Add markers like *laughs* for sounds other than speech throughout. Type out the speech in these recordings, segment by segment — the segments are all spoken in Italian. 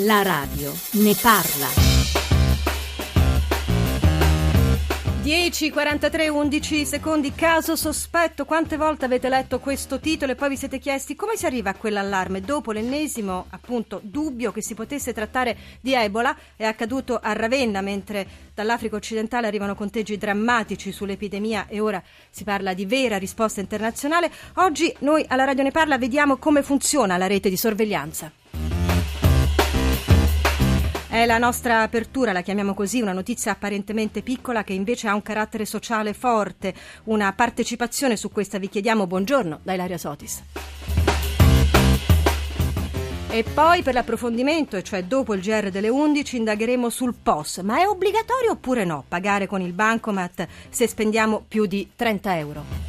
La radio ne parla. 10, 43, 11 secondi, caso sospetto. Quante volte avete letto questo titolo e poi vi siete chiesti come si arriva a quell'allarme? Dopo l'ennesimo, appunto, dubbio che si potesse trattare di Ebola, è accaduto a Ravenna mentre dall'Africa occidentale arrivano conteggi drammatici sull'epidemia e ora si parla di vera risposta internazionale. Oggi noi alla Radio Ne Parla vediamo come funziona la rete di sorveglianza. È la nostra apertura, la chiamiamo così, una notizia apparentemente piccola che invece ha un carattere sociale forte, una partecipazione su questa vi chiediamo buongiorno da Ilaria Sotis. E poi per l'approfondimento, e cioè dopo il GR delle 11, indagheremo sul POS. Ma è obbligatorio oppure no pagare con il bancomat se spendiamo più di 30 euro?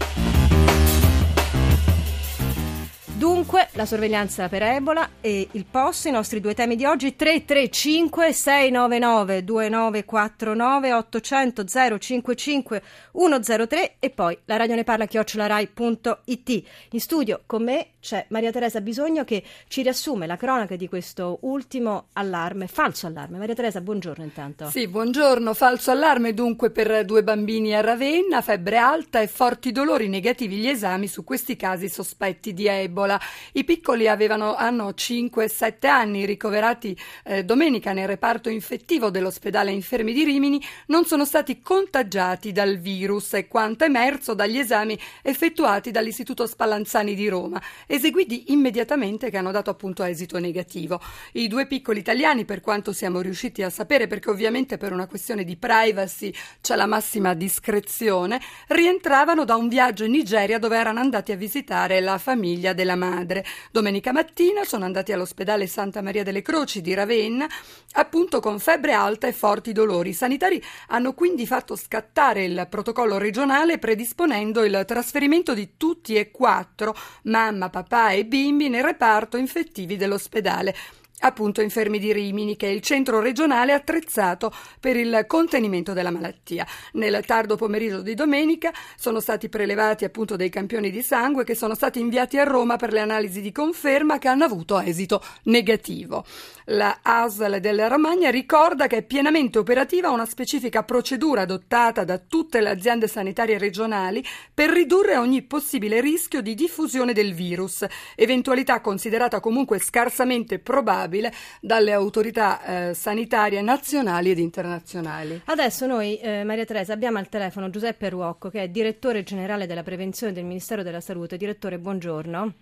Dunque, la sorveglianza per Ebola e il POS, i nostri due temi di oggi, 335 699 2949 800 055 103 e poi la radio ne parla chiocciolarai.it. In studio con me c'è Maria Teresa Bisogno che ci riassume la cronaca di questo ultimo allarme, falso allarme. Maria Teresa, buongiorno intanto. Sì, buongiorno. Falso allarme dunque per due bambini a Ravenna, febbre alta e forti dolori negativi gli esami su questi casi sospetti di Ebola. I piccoli avevano, hanno 5-7 anni, ricoverati eh, domenica nel reparto infettivo dell'ospedale infermi di Rimini, non sono stati contagiati dal virus, è quanto emerso dagli esami effettuati dall'Istituto Spallanzani di Roma, eseguiti immediatamente che hanno dato appunto esito negativo. I due piccoli italiani, per quanto siamo riusciti a sapere, perché ovviamente per una questione di privacy c'è la massima discrezione, rientravano da un viaggio in Nigeria dove erano andati a visitare la famiglia della madre. Domenica mattina sono andati all'ospedale Santa Maria delle Croci di Ravenna, appunto con febbre alta e forti dolori. I sanitari hanno quindi fatto scattare il protocollo regionale predisponendo il trasferimento di tutti e quattro, mamma, papà e bimbi, nel reparto infettivi dell'ospedale appunto infermi di Rimini, che è il centro regionale attrezzato per il contenimento della malattia. Nel tardo pomeriggio di domenica sono stati prelevati appunto dei campioni di sangue che sono stati inviati a Roma per le analisi di conferma che hanno avuto esito negativo. La ASL della Romagna ricorda che è pienamente operativa una specifica procedura adottata da tutte le aziende sanitarie regionali per ridurre ogni possibile rischio di diffusione del virus, eventualità considerata comunque scarsamente probabile accettabile dalle autorità eh, sanitarie nazionali ed internazionali. Adesso noi, eh, Maria Teresa, abbiamo al telefono Giuseppe Ruocco, che è direttore generale della prevenzione del Ministero della Salute. Direttore, buongiorno.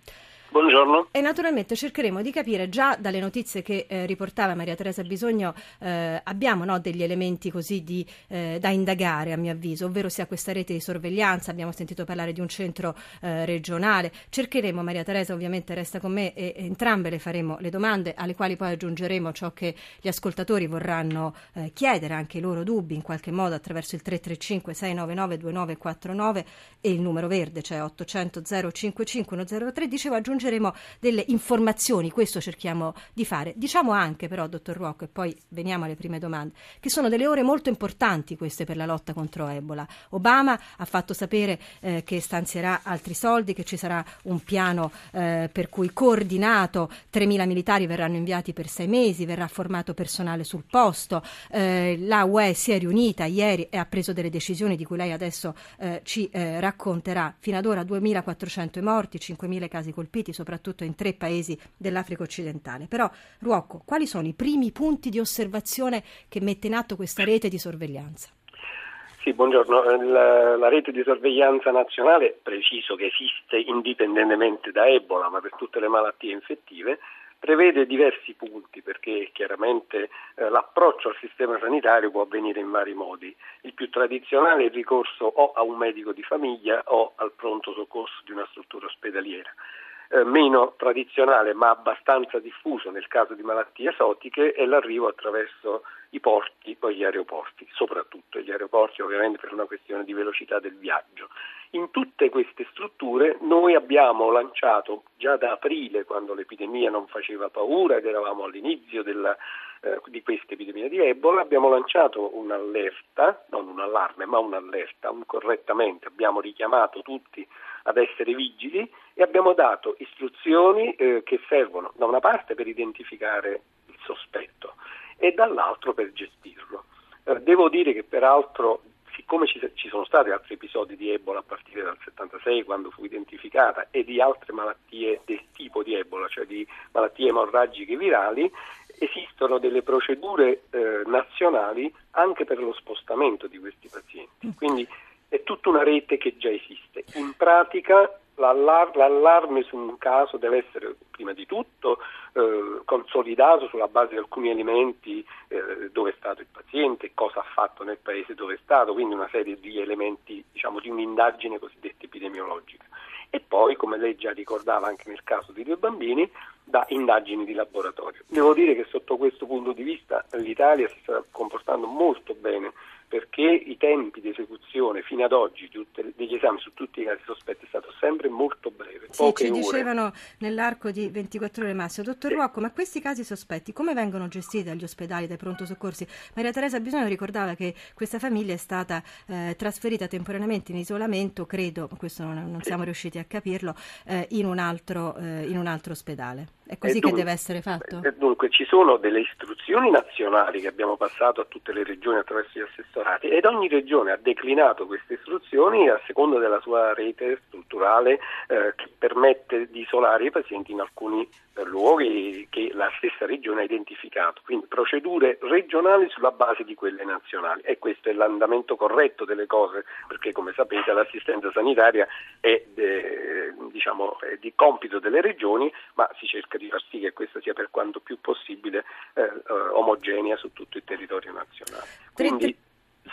Buongiorno. E naturalmente cercheremo di capire già dalle notizie che eh, riportava Maria Teresa Bisogno, eh, abbiamo no, degli elementi così di, eh, da indagare a mio avviso, ovvero sia questa rete di sorveglianza, abbiamo sentito parlare di un centro eh, regionale, cercheremo, Maria Teresa ovviamente resta con me e, entrambe le faremo le domande alle quali poi aggiungeremo ciò che gli ascoltatori vorranno eh, chiedere, anche i loro dubbi in qualche modo attraverso il 335 699 2949 e il numero verde, cioè 800 055 103, dicevo aggiungere aggiungeremo delle informazioni, questo cerchiamo di fare. Diciamo anche però, dottor Ruocco, e poi veniamo alle prime domande, che sono delle ore molto importanti queste per la lotta contro Ebola. Obama ha fatto sapere eh, che stanzierà altri soldi, che ci sarà un piano eh, per cui coordinato 3.000 militari verranno inviati per sei mesi, verrà formato personale sul posto. Eh, la UE si è riunita ieri e ha preso delle decisioni di cui lei adesso eh, ci eh, racconterà. Fino ad ora 2.400 morti, 5.000 casi colpiti colpiti soprattutto in tre paesi dell'Africa occidentale. Però, Ruocco, quali sono i primi punti di osservazione che mette in atto questa rete di sorveglianza? Sì, buongiorno. La, la, rete di sorveglianza nazionale, preciso che esiste indipendentemente da Ebola, ma per tutte le malattie infettive, prevede diversi punti perché chiaramente eh, l'approccio al sistema sanitario può avvenire in vari modi. Il più tradizionale è il ricorso o a un medico di famiglia o al pronto soccorso di una struttura ospedaliera eh, meno tradizionale ma abbastanza diffuso nel caso di malattie esotiche è l'arrivo attraverso i porti o gli aeroporti, soprattutto gli aeroporti ovviamente per una questione di velocità del viaggio. In tutte queste strutture noi abbiamo lanciato già da aprile, quando l'epidemia non faceva paura ed eravamo all'inizio della, eh, di questa epidemia di Ebola, abbiamo lanciato un'allerta, non un allarme, ma un'allerta, un correttamente, abbiamo richiamato tutti ad essere vigili e abbiamo dato istruzioni eh, che servono da una parte per identificare il sospetto e dall'altro per gestirlo. Eh, devo dire che peraltro siccome ci, ci, sono stati altri episodi di Ebola a partire dal 76 quando fu identificata e di altre malattie del tipo di Ebola, cioè di malattie emorragiche virali, esistono delle procedure eh, nazionali anche per lo spostamento di questi pazienti. Quindi è tutta una rete che già esiste. In pratica l'allar- l'allarme su un caso deve essere prima di tutto eh, consolidato sulla base di alcuni elementi eh, dove è stato il paziente, cosa ha fatto nel paese dove è stato, quindi una serie di elementi diciamo, di un'indagine cosiddetta epidemiologica. E poi, come lei già ricordava anche nel caso di due bambini, da indagini di laboratorio. Devo dire che sotto questo punto di vista l'Italia si sta comportando molto bene perché i tempi di esecuzione fino ad oggi degli esami su tutti i casi sospetti è stato sempre molto breve. Sì, ci ore. dicevano nell'arco di 24 ore massimo. Dottor sì. Ruocco, ma questi casi sospetti come vengono gestiti dagli ospedali, dai pronto soccorsi? Maria Teresa Bisogno ricordava che questa famiglia è stata eh, trasferita temporaneamente in isolamento, credo, questo non, non sì. siamo riusciti a capirlo, eh, in, un altro, eh, in un altro ospedale. È così dunque, che deve essere fatto? Dunque ci sono delle istruzioni nazionali che abbiamo passato a tutte le regioni attraverso gli assessorati ed ogni regione ha declinato queste istruzioni a seconda della sua rete strutturale eh, che permette di isolare i pazienti in alcuni luoghi che la stessa regione ha identificato. Quindi procedure regionali sulla base di quelle nazionali e questo è l'andamento corretto delle cose perché come sapete l'assistenza sanitaria è, eh, diciamo, è di compito delle regioni ma si cerca di far sì che questa sia per quanto più possibile eh, eh omogenea su tutto il territorio nazionale. Quindi,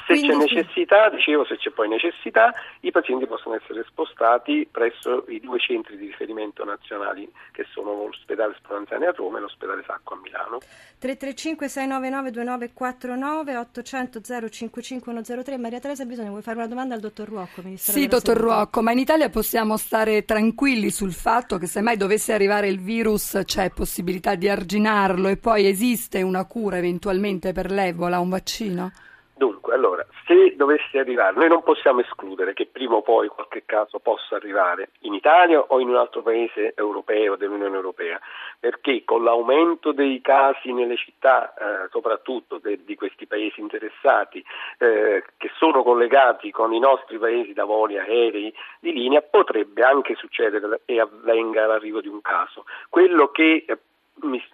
se Quindi, c'è necessità, dicevo, se c'è poi necessità, i pazienti possono essere spostati presso i due centri di riferimento nazionali che sono l'ospedale Spallanzani a Roma e l'ospedale Sacco a Milano. 335 699 2949 800 055103 Maria Teresa Bisogna, vuoi fare una domanda al dottor Ruocco? Ministero sì, dottor Ruocco, ma in Italia possiamo stare tranquilli sul fatto che se mai dovesse arrivare il virus c'è possibilità di arginarlo e poi esiste una cura eventualmente per l'Ebola, un vaccino? Dunque, allora, se dovesse arrivare, noi non possiamo escludere che prima o poi qualche caso possa arrivare in Italia o in un altro paese europeo dell'Unione Europea, perché con l'aumento dei casi nelle città, eh, soprattutto de, di questi paesi interessati, eh, che sono collegati con i nostri paesi da voli aerei di linea, potrebbe anche succedere e avvenga l'arrivo di un caso. Quello che eh,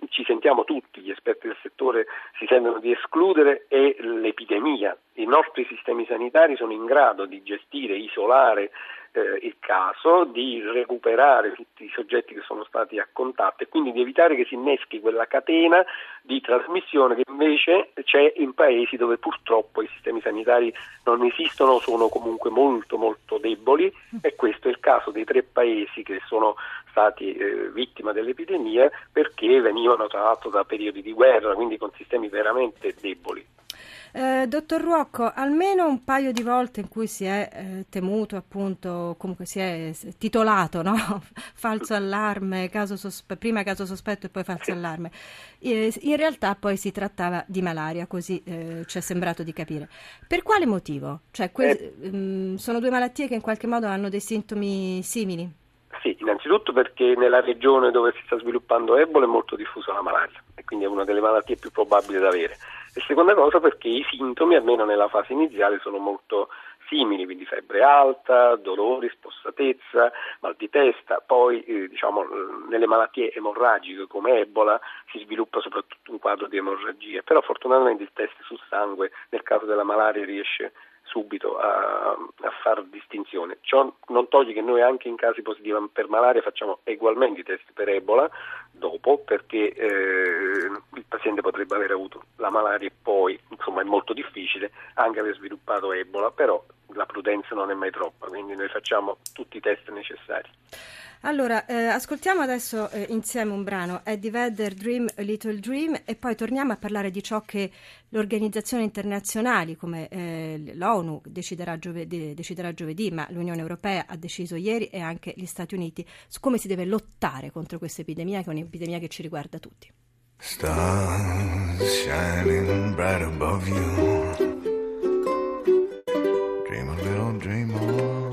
ci sentiamo tutti, gli esperti del settore si sentono di escludere è l'epidemia. I nostri sistemi sanitari sono in grado di gestire, isolare eh, il caso, di recuperare tutti i soggetti che sono stati a contatto e quindi di evitare che si inneschi quella catena di trasmissione che invece c'è in paesi dove purtroppo i sistemi sanitari non esistono, sono comunque molto molto deboli e questo è il caso dei tre paesi che sono stati eh, vittima dell'epidemia perché venivano tra l'altro da periodi di guerra, quindi con sistemi veramente deboli. Eh, dottor Ruocco, almeno un paio di volte in cui si è eh, temuto, appunto, comunque si è titolato, no? *laughs* falso allarme, caso sospe- prima caso sospetto e poi falso allarme. Eh, in realtà poi si trattava di malaria, così eh, ci è sembrato di capire. Per quale motivo? Cioè, que- mh, eh. mm, sono due malattie che in qualche modo hanno dei sintomi simili? Innanzitutto perché nella regione dove si sta sviluppando Ebola è molto diffusa la malaria e quindi è una delle malattie più probabili da avere. E seconda cosa perché i sintomi, almeno nella fase iniziale, sono molto simili, quindi febbre alta, dolori, spossatezza, mal di testa, poi eh, diciamo, nelle malattie emorragiche come Ebola si sviluppa soprattutto un quadro di emorragia, però fortunatamente il test sul sangue nel caso della malaria riesce subito a, a far distinzione. Ciò non toglie che noi anche in casi positivi per malaria facciamo ugualmente i test per Ebola dopo perché eh, il paziente potrebbe aver avuto la malaria e poi insomma è molto difficile anche aver sviluppato Ebola, però la prudenza non è mai troppa, quindi noi facciamo tutti i test necessari. Allora, eh, ascoltiamo adesso eh, insieme un brano, Eddie Vedder, Dream a Little Dream, e poi torniamo a parlare di ciò che le organizzazioni internazionali come eh, l'ONU deciderà giovedì, deciderà giovedì, ma l'Unione Europea ha deciso ieri e anche gli Stati Uniti su come si deve lottare contro questa epidemia, che è un'epidemia che ci riguarda tutti. Stars shining bright above you. Dream.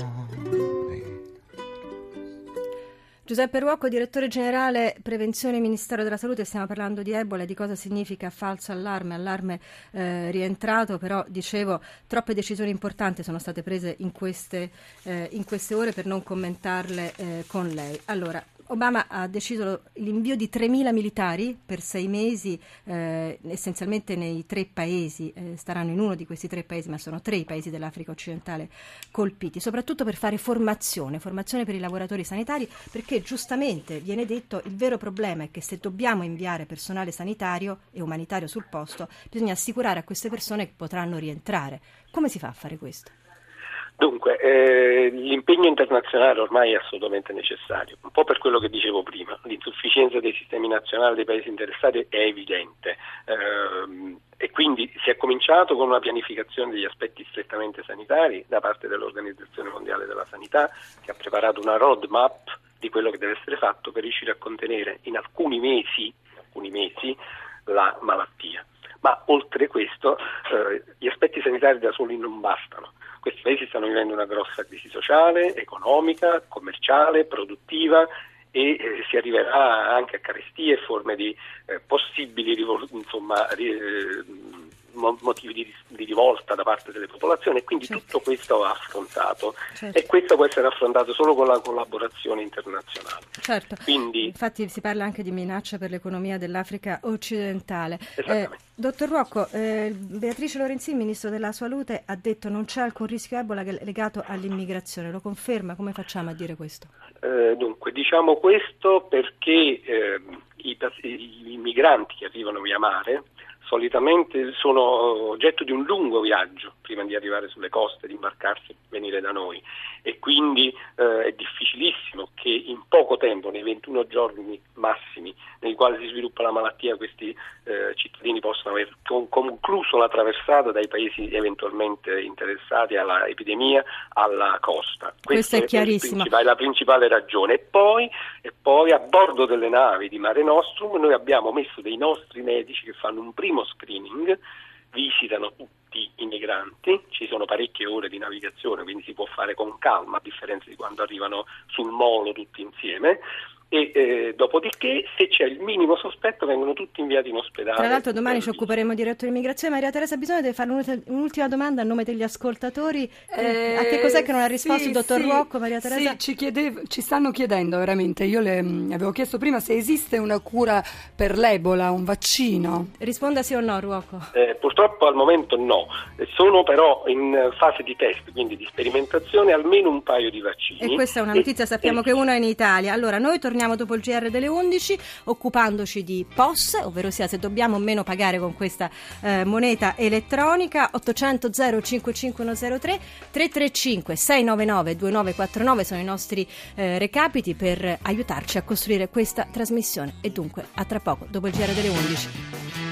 Giuseppe Ruocco, direttore generale prevenzione Ministero della Salute, stiamo parlando di Ebola e di cosa significa falso allarme, allarme eh, rientrato, però dicevo troppe decisioni importanti sono state prese in queste, eh, in queste ore per non commentarle eh, con lei. Allora, Obama ha deciso l'invio di 3.000 militari per sei mesi, eh, essenzialmente nei tre paesi, eh, staranno in uno di questi tre paesi, ma sono tre i paesi dell'Africa occidentale colpiti, soprattutto per fare formazione, formazione per i lavoratori sanitari, perché giustamente viene detto il vero problema è che se dobbiamo inviare personale sanitario e umanitario sul posto, bisogna assicurare a queste persone che potranno rientrare. Come si fa a fare questo? Dunque, eh, l'impegno internazionale ormai è assolutamente necessario, un po' per quello che dicevo prima, l'insufficienza dei sistemi nazionali dei paesi interessati è evidente eh, e quindi si è cominciato con una pianificazione degli aspetti strettamente sanitari da parte dell'Organizzazione Mondiale della Sanità che ha preparato una roadmap di quello che deve essere fatto per riuscire a contenere in alcuni mesi, alcuni mesi la malattia. Ma oltre questo eh, gli aspetti sanitari da soli non bastano questi paesi stanno vivendo una grossa crisi sociale, economica, commerciale, produttiva e eh, si arriverà anche a carestie e forme di eh, possibili insomma, eh, motivi di, di, rivolta da parte delle popolazioni e quindi certo. tutto questo va affrontato certo. e questo può essere affrontato solo con la collaborazione internazionale. Certo, quindi, infatti si parla anche di minaccia per l'economia dell'Africa occidentale. Eh, dottor Rocco, eh, Beatrice Lorenzini, Ministro della Salute, ha detto non c'è alcun rischio Ebola legato all'immigrazione, lo conferma? Come facciamo a dire questo? Eh, dunque, diciamo questo perché ehm, i, i migranti che arrivano via mare solitamente sono oggetto di un lungo viaggio prima di arrivare sulle coste, di imbarcarsi e venire da noi e quindi eh, è difficilissimo che in poco tempo, nei 21 giorni massimi nei quali si sviluppa la malattia, questi eh, cittadini possano aver con- concluso la traversata dai paesi eventualmente interessati all'epidemia alla costa. Questo è chiarissimo. È la principale ragione. E poi, e poi a bordo delle navi di Mare Nostrum noi abbiamo messo dei nostri medici che fanno un primo screening visitano tutti i migranti, ci sono parecchie ore di navigazione, quindi si può fare con calma, a differenza di quando arrivano sul molo tutti insieme e eh, dopodiché se c'è il minimo sospetto vengono tutti inviati in ospedale. Tra l'altro domani ci occuperemo diretto di immigrazione. Maria Teresa bisogna deve fare un'ultima domanda a nome degli ascoltatori. Eh, a che cos'è che non ha risposto sì, il dottor sì, Ruocco, Maria Teresa? Sì, ci, chiedevo, ci, stanno chiedendo veramente, io le mh, avevo chiesto prima se esiste una cura per l'Ebola, un vaccino. Risponda sì o no Ruocco. Eh, purtroppo al momento no, sono però in fase di test, quindi di sperimentazione almeno un paio di vaccini. E questa è una notizia, sappiamo che uno è in Italia. Allora noi torniamo torniamo dopo il GR delle 11 occupandoci di POS, ovvero sia se dobbiamo o meno pagare con questa eh, moneta elettronica 800 055103 335 699 2949 sono i nostri eh, recapiti per aiutarci a costruire questa trasmissione e dunque a tra poco dopo il GR delle 11.